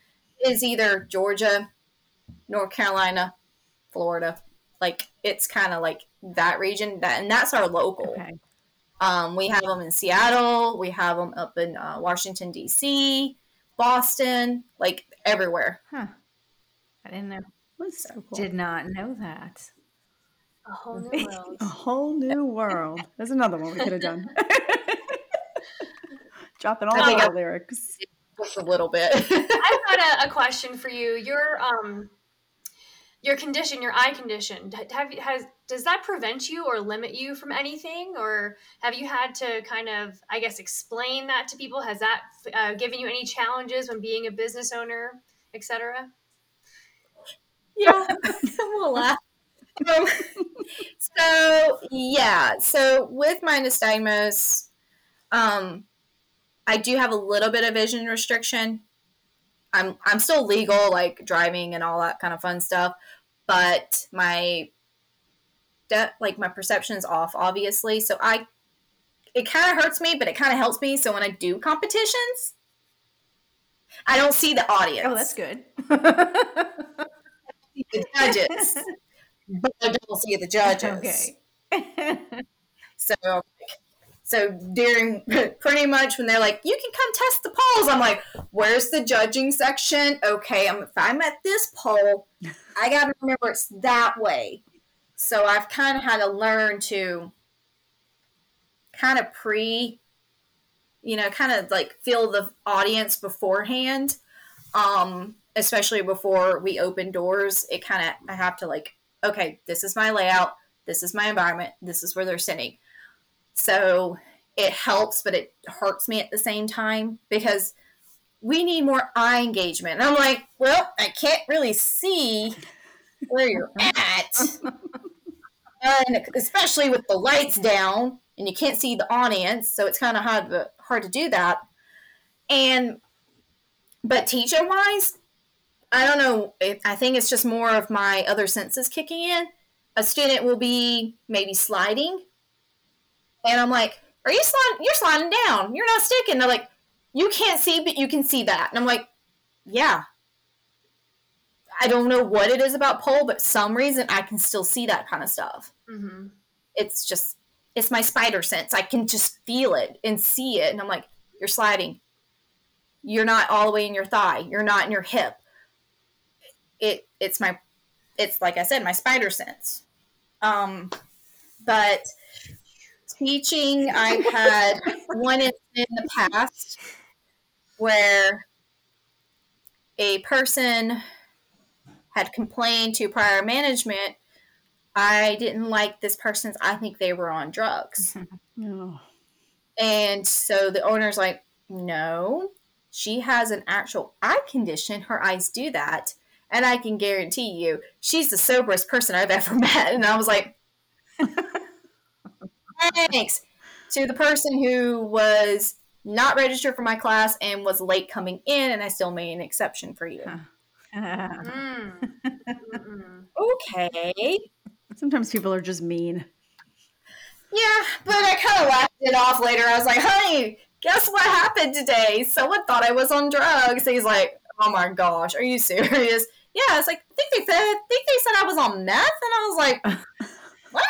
is either Georgia, North Carolina, Florida. Like it's kind of like that region, that and that's our local. Okay. Um, we have them in Seattle. We have them up in uh, Washington D.C., Boston, like everywhere. Huh. I didn't know. That's so cool. Did not know that. A whole new world. a whole new world. There's another one we could have done. Dropping all I think the I- lyrics. Just a little bit. I've got a, a question for you. You're um your condition, your eye condition, have has does that prevent you or limit you from anything, or have you had to kind of, I guess, explain that to people? Has that uh, given you any challenges when being a business owner, etc.? Yeah, we'll laugh. Um, so yeah, so with my nystagmus, um, I do have a little bit of vision restriction. I'm I'm still legal, like driving and all that kind of fun stuff, but my de- like my perception's off, obviously. So I, it kind of hurts me, but it kind of helps me. So when I do competitions, I don't see the audience. Oh, that's good. the judges, but I don't see the judges. Okay. So, so during pretty much when they're like, you can come test the poles, I'm like, where's the judging section? Okay, I'm, if I'm at this pole, I got to remember it's that way. So I've kind of had to learn to kind of pre, you know, kind of like feel the audience beforehand. Um, especially before we open doors, it kind of, I have to like, okay, this is my layout. This is my environment. This is where they're sitting. So it helps, but it hurts me at the same time because we need more eye engagement. And I'm like, well, I can't really see where you're at. and especially with the lights down and you can't see the audience, so it's kind of hard to, hard to do that. And but teacher wise, I don't know. I think it's just more of my other senses kicking in. A student will be maybe sliding, and I'm like, "Are you sliding? You're sliding down. You're not sticking." They're like, "You can't see, but you can see that." And I'm like, "Yeah." I don't know what it is about pole, but some reason I can still see that kind of stuff. Mm-hmm. It's just, it's my spider sense. I can just feel it and see it, and I'm like, "You're sliding. You're not all the way in your thigh. You're not in your hip." It it's my it's like I said, my spider sense. Um, but teaching, I've had one in, the past where a person had complained to prior management. I didn't like this person's. I think they were on drugs. No. And so the owner's like, no, she has an actual eye condition. Her eyes do that and I can guarantee you, she's the soberest person I've ever met. And I was like, thanks to the person who was not registered for my class and was late coming in, and I still made an exception for you. Mm. Okay. Sometimes people are just mean. Yeah, but I kind of laughed it off later. I was like, honey, guess what happened today? Someone thought I was on drugs. He's like, oh my gosh, are you serious? Yeah, it's like I think they said I think they said I was on meth, and I was like, what?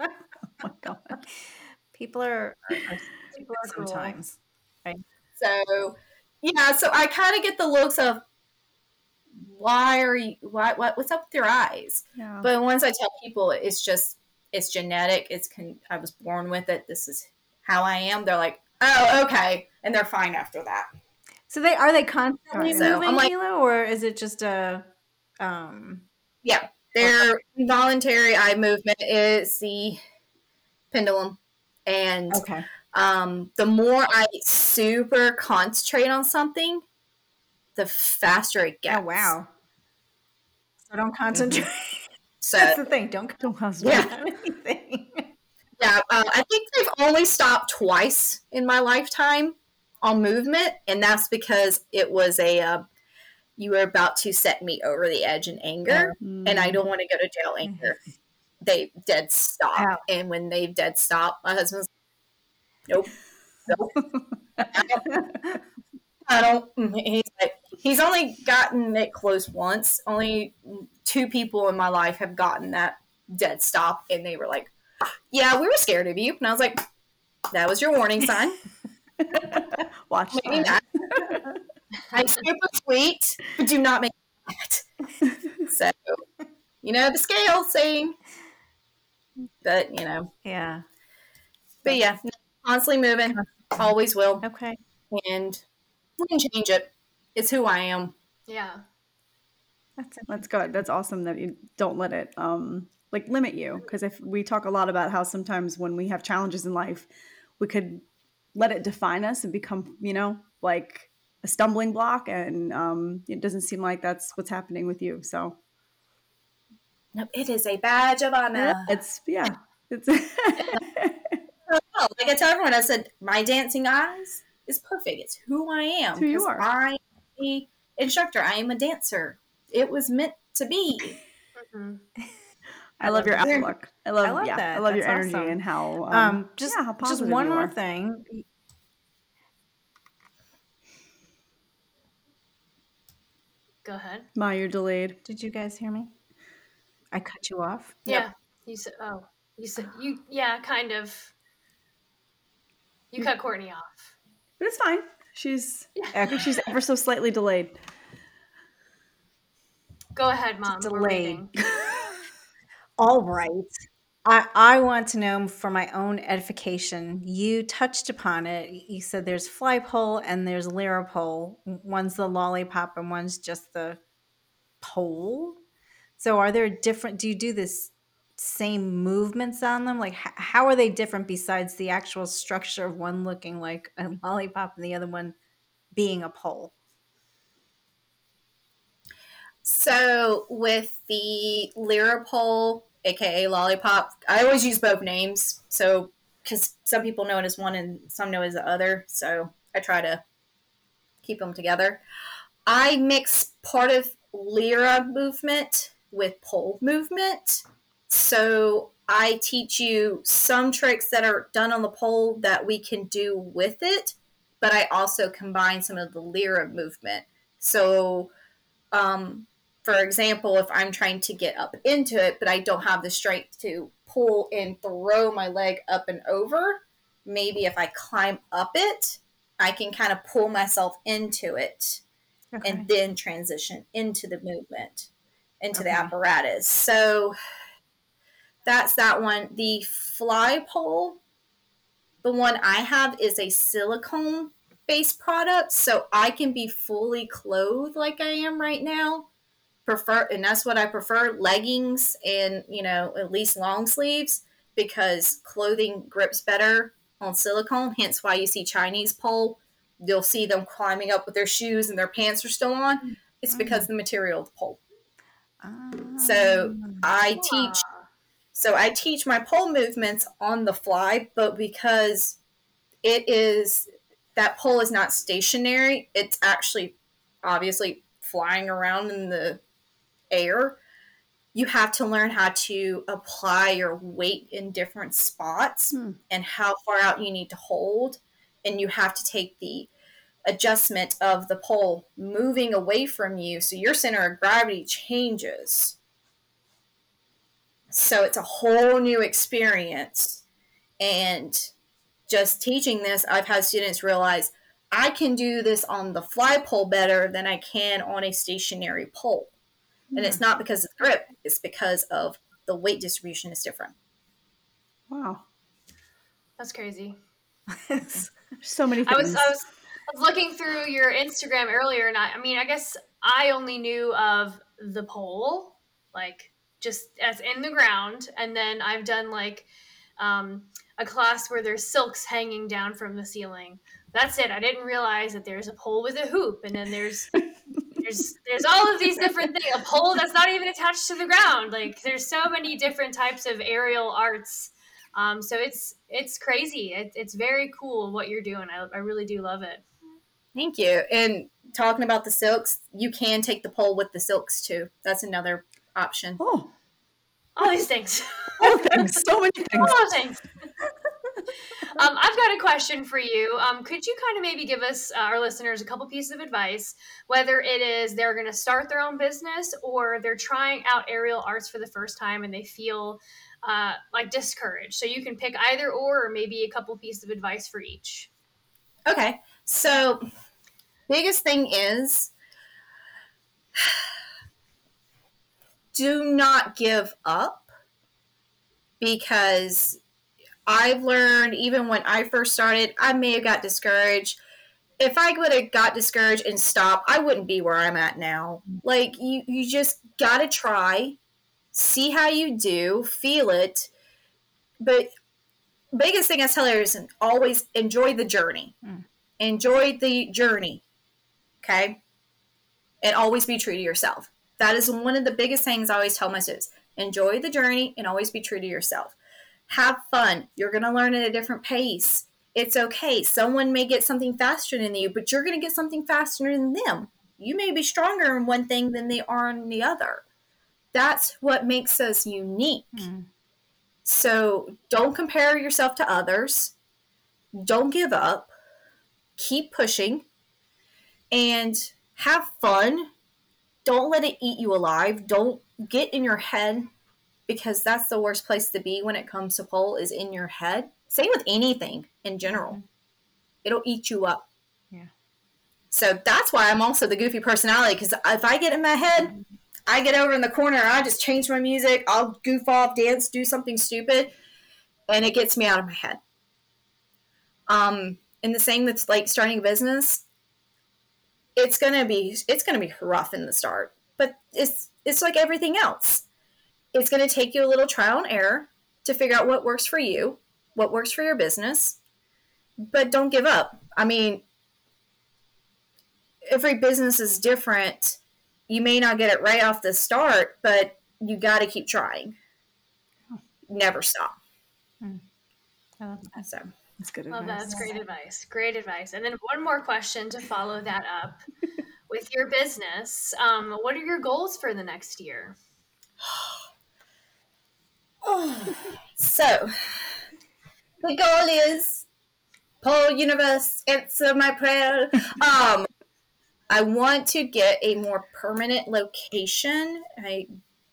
oh my god. People are, are, are People are cool. sometimes. So yeah, so I kind of get the looks of why are you why what what's up with your eyes? Yeah. But once I tell people it's just it's genetic, it's con- I was born with it. This is how I am. They're like, oh, okay, and they're fine after that. So they are they constantly So, moving, I'm like- Hilo, or is it just a um Yeah, their involuntary eye movement is the pendulum, and okay. um, the more I super concentrate on something, the faster it gets. Oh wow. So don't concentrate. So That's the thing. Don't Don't concentrate. Yeah. on anything. yeah, uh, I think they've only stopped twice in my lifetime on movement, and that's because it was a uh, you were about to set me over the edge in anger, mm-hmm. and I don't want to go to jail anger. Mm-hmm. They dead stop, Ow. and when they dead stop, my husband's nope, nope. I don't. Mm, he's like, he's only gotten it close once. Only two people in my life have gotten that dead stop, and they were like, "Yeah, we were scared of you," and I was like, "That was your warning sign." Watch Maybe that. not. I'm super sweet, but do not make that. So, you know, the scale saying, but you know, yeah. but yeah, constantly moving, always will, Okay. and we can change it. It's who I am. Yeah. That's that's good. That's awesome that you don't let it um like limit you because if we talk a lot about how sometimes when we have challenges in life, we could let it define us and become, you know, like a stumbling block and um it doesn't seem like that's what's happening with you. So no, it is a badge of honor. It's yeah. It's like I tell everyone, I said my dancing eyes is perfect. It's who I am. It's who you are. I am a instructor. I am a dancer. It was meant to be. Mm-hmm. I, I, love, your outlook. I love, I love yeah, that. I love That's your energy awesome. and how um, um just yeah, how just one more thing. Go ahead. Ma, you're delayed. Did you guys hear me? I cut you off. Yeah. Yep. You said oh. You said you yeah, kind of. You cut Courtney off. But it's fine. She's yeah. she's ever so slightly delayed. Go ahead, mom. Delayed. All right. I, I want to know for my own edification. You touched upon it. You said there's fly pole and there's lyra pole. One's the lollipop and one's just the pole. So are there different? Do you do this same movements on them? Like h- how are they different besides the actual structure of one looking like a lollipop and the other one being a pole? So with the lyra pole aka Lollipop. I always use both names, so because some people know it as one and some know it as the other, so I try to keep them together. I mix part of Lyra movement with pole movement, so I teach you some tricks that are done on the pole that we can do with it, but I also combine some of the Lyra movement. So, um, for example, if I'm trying to get up into it, but I don't have the strength to pull and throw my leg up and over, maybe if I climb up it, I can kind of pull myself into it okay. and then transition into the movement, into okay. the apparatus. So that's that one. The fly pole, the one I have is a silicone based product, so I can be fully clothed like I am right now prefer, and that's what I prefer leggings and, you know, at least long sleeves because clothing grips better on silicone. Hence why you see Chinese pole, you'll see them climbing up with their shoes and their pants are still on. It's mm. because the material of the pole. So I teach so I teach my pole movements on the fly, but because it is that pole is not stationary, it's actually obviously flying around in the air, you have to learn how to apply your weight in different spots hmm. and how far out you need to hold. And you have to take the adjustment of the pole moving away from you. So your center of gravity changes. So it's a whole new experience. And just teaching this, I've had students realize I can do this on the fly pole better than I can on a stationary pole. And it's not because of the grip, it's because of the weight distribution is different. Wow. That's crazy. so many things. I was, I was I was looking through your Instagram earlier and I, I mean I guess I only knew of the pole, like just as in the ground, and then I've done like um, a class where there's silks hanging down from the ceiling. That's it. I didn't realize that there's a pole with a hoop, and then there's there's there's all of these different things. A pole that's not even attached to the ground. Like there's so many different types of aerial arts. Um, so it's it's crazy. It, it's very cool what you're doing. I, I really do love it. Thank you. And talking about the silks, you can take the pole with the silks too. That's another option. Oh, all these things. All things. So many things. All things. um, I've got a question for you. Um, could you kind of maybe give us, uh, our listeners, a couple pieces of advice, whether it is they're going to start their own business or they're trying out aerial arts for the first time and they feel uh, like discouraged? So you can pick either or, or maybe a couple pieces of advice for each. Okay. So, biggest thing is do not give up because I've learned even when I first started, I may have got discouraged. if I would have got discouraged and stopped, I wouldn't be where I'm at now. Like you, you just gotta try, see how you do, feel it. But biggest thing I tell her is always enjoy the journey. Mm. Enjoy the journey. Okay. And always be true to yourself. That is one of the biggest things I always tell my students. Enjoy the journey and always be true to yourself. Have fun. You're going to learn at a different pace it's okay. Someone may get something faster than you, but you're going to get something faster than them. You may be stronger in one thing than they are in the other. That's what makes us unique. Mm. So don't compare yourself to others. Don't give up. Keep pushing and have fun. Don't let it eat you alive. Don't get in your head because that's the worst place to be when it comes to pole is in your head same with anything in general. Mm-hmm. It'll eat you up. Yeah. So that's why I'm also the goofy personality because if I get in my head, mm-hmm. I get over in the corner, I just change my music, I'll goof off, dance, do something stupid, and it gets me out of my head. Um, and the same with like starting a business, it's gonna be it's gonna be rough in the start, but it's it's like everything else. It's gonna take you a little trial and error to figure out what works for you what works for your business, but don't give up. I mean, every business is different. You may not get it right off the start, but you got to keep trying. Never stop. Mm. Oh, so that's good advice. that's great advice. Great advice. And then one more question to follow that up with your business. Um, what are your goals for the next year? so the goal is Pole Universe, answer my prayer. um, I want to get a more permanent location. I,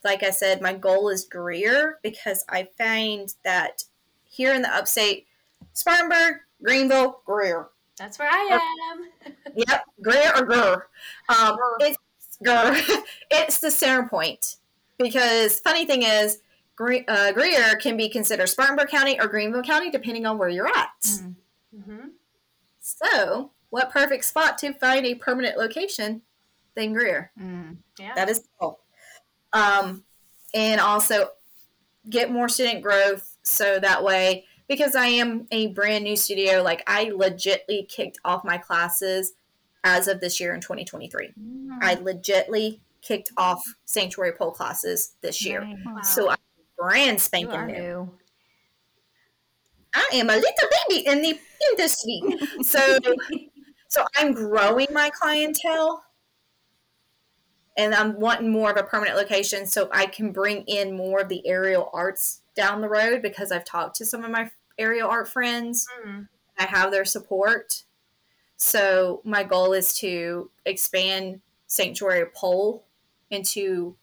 like I said, my goal is Greer because I find that here in the upstate, Spartanburg, Greenville, Greer. That's where I am. yep, Greer or Greer. Um, it's Greer. it's the center point because funny thing is Gre- uh, Greer can be considered Spartanburg County or Greenville County, depending on where you're at. Mm-hmm. mm-hmm. So, what perfect spot to find a permanent location than Greer? Mm. Yeah. That is cool. Um, and also get more student growth so that way, because I am a brand new studio, like I legitly kicked off my classes as of this year in 2023. Mm. I legitly kicked off sanctuary pole classes this year. Wow. So I brand spanking new. I am a little baby in the industry. so so I'm growing my clientele and I'm wanting more of a permanent location so I can bring in more of the aerial arts down the road because I've talked to some of my aerial art friends. Mm. I have their support. So my goal is to expand Sanctuary Pole into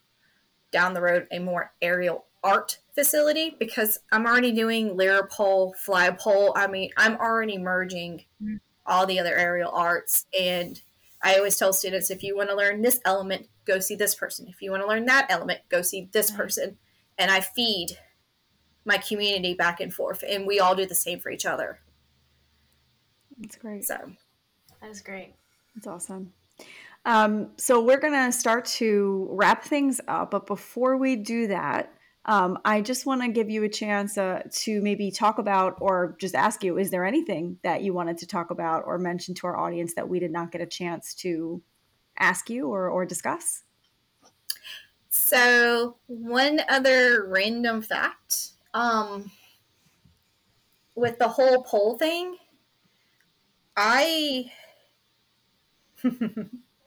down the road a more aerial art facility because I'm already doing lyra pole, fly pole. I mean, I'm already merging mm-hmm. all the other aerial arts. And I always tell students if you want to learn this element, go see this person. If you want to learn that element, go see this person. And I feed my community back and forth, and we all do the same for each other. That's great. So that is great. That's awesome. Um, so we're going to start to wrap things up, but before we do that, um, I just want to give you a chance uh, to maybe talk about or just ask you is there anything that you wanted to talk about or mention to our audience that we did not get a chance to ask you or, or discuss? So, one other random fact um, with the whole pole thing, I.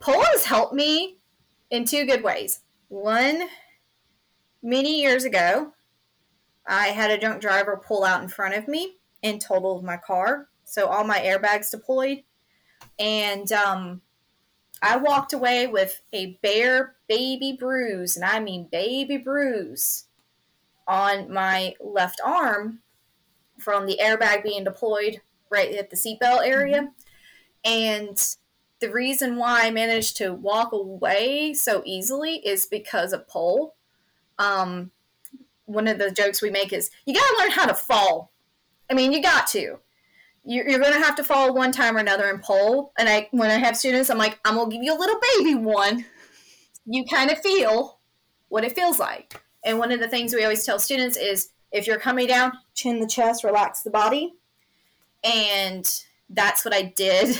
pole has helped me in two good ways. One, many years ago, I had a drunk driver pull out in front of me and totaled my car. So all my airbags deployed. And um, I walked away with a bare baby bruise, and I mean baby bruise, on my left arm from the airbag being deployed right at the seatbelt area. And the reason why I managed to walk away so easily is because of pole um, one of the jokes we make is you got to learn how to fall. I mean, you got to. you're, going to have to fall one time or another and pole. And I, when I have students, I'm like, I'm going to give you a little baby one. You kind of feel what it feels like. And one of the things we always tell students is if you're coming down, chin the chest, relax the body. And that's what I did.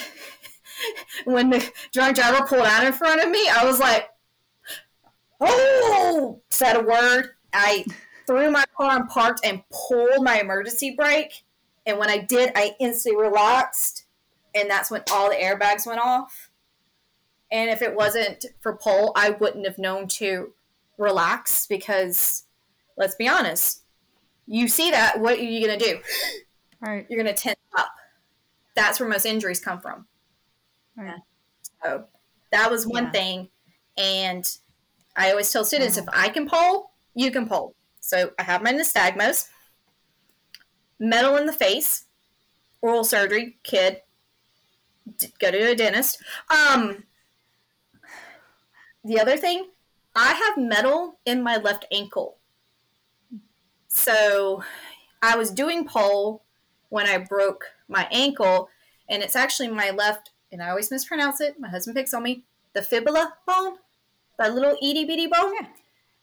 when the drunk driver pulled out in front of me, I was like, oh, said a word. I threw my car and parked and pulled my emergency brake. And when I did, I instantly relaxed. And that's when all the airbags went off. And if it wasn't for pole, I wouldn't have known to relax because let's be honest, you see that, what are you going to do? Right. You're going to tense up. That's where most injuries come from. Right. So that was one Yeah. thing. And I always tell students if I can pull, you can pull. So I have my nystagmus, metal in the face, oral surgery, kid, d- go to a dentist. Um, the other thing, I have metal in my left ankle. So I was doing pole when I broke my ankle, and it's actually my left, and I always mispronounce it. My husband picks on me. The fibula bone, that little itty bitty bone.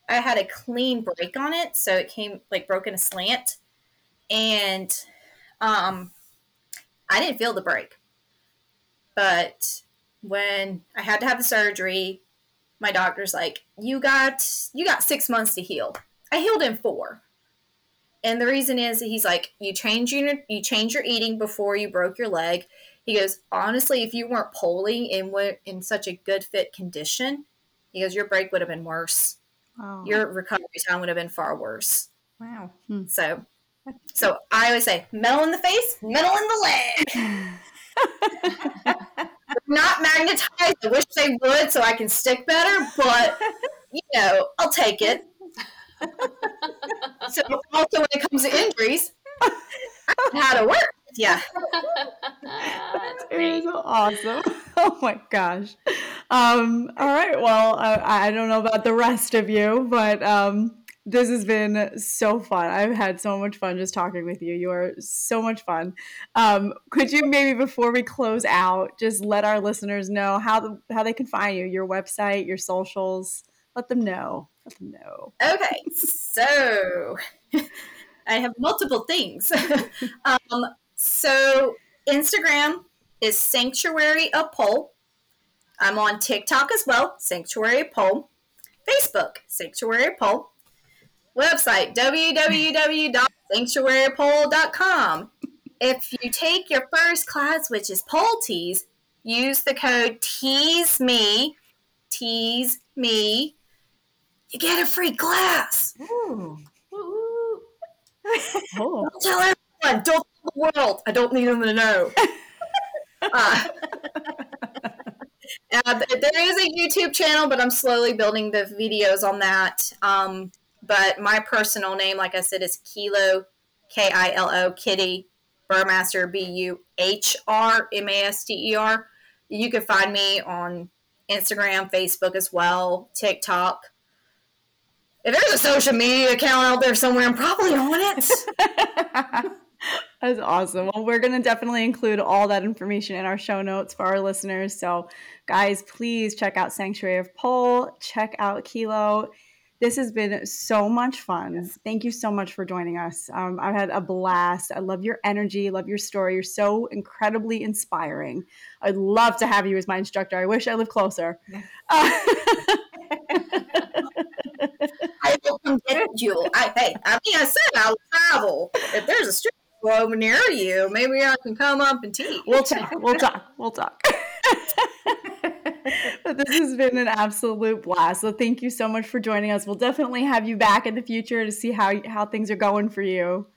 I had a clean break on it, so it came like broken a slant, and um, I didn't feel the break. But when I had to have the surgery, my doctor's like, "You got you got six months to heal." I healed in four. And the reason is that he's like, you change your you change your eating before you broke your leg. He goes, honestly, if you weren't polling and were in such a good fit condition, he goes, your break would have been worse. Wow. Your recovery time would have been far worse. Wow. Hmm. So, so I always say, metal in the face, metal in the leg. Not magnetized. I wish they would so I can stick better, but you know, I'll take it. so also when it comes to injuries, I know how to work. Yeah. That's It great. awesome. Oh my gosh. Um, all right. Well, I, I don't know about the rest of you, but um, this has been so fun. I've had so much fun just talking with you. You are so much fun. Um, could you maybe before we close out, just let our listeners know how the, how they can find you, your website, your socials. Let them know. Let them know. Okay. So I have multiple things. um, so Instagram is Sanctuary of Pole. I'm on TikTok as well, Sanctuary of Pole. Facebook, Sanctuary of Pole. Website, www.sanctuarypole.com. If you take your first class, which is pole tease, use the code tease me, tease me. You get a free class. Ooh. Woo-hoo. Oh, Don't tell everyone. Don't the world. I don't need them to know. uh, uh, there is a YouTube channel, but I'm slowly building the videos on that. Um, but my personal name, like I said, is Kilo, K I L O, Kitty, Buhrmaster, B U H R M A S T E R. You can find me on Instagram, Facebook as well, TikTok. If there's a social media account out there somewhere, I'm probably on it. That's awesome. Well, we're going to definitely include all that information in our show notes for our listeners. So, guys, please check out Sanctuary of Pole, check out Kilo. This has been so much fun. Thank you so much for joining us. Um, I've had a blast. I love your energy, love your story. You're so incredibly inspiring. I'd love to have you as my instructor. I wish I lived closer. I will come get you. I, hey, I mean, I said I'll travel. If there's a street over near you, maybe I can come up and teach. we'll talk. We'll talk. We'll talk. but this has been an absolute blast. So thank you so much for joining us. We'll definitely have you back in the future to see how how things are going for you.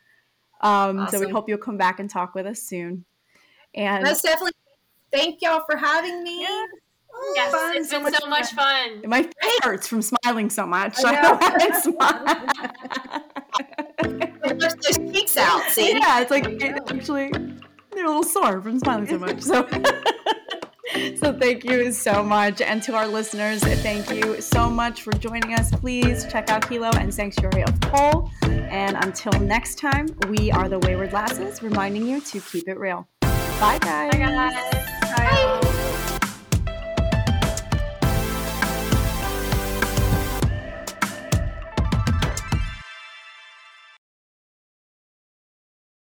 Um, So we hope you'll come back and talk with us soon. And Most definitely. Thank y'all for having me. Yes, Fun, it's so been much so much fun. my face hurts from smiling so much. I I know. Push those cheeks out. See? yeah, it's like it actually they're a little sore from smiling so much. So So thank you so much. And to our listeners, thank you so much for joining us. Please check out Kilo and Sanctuary of Pole. And until next time, we are the Wayward Lasses, reminding you to keep it real. Bye, guys. Bye, guys. Bye.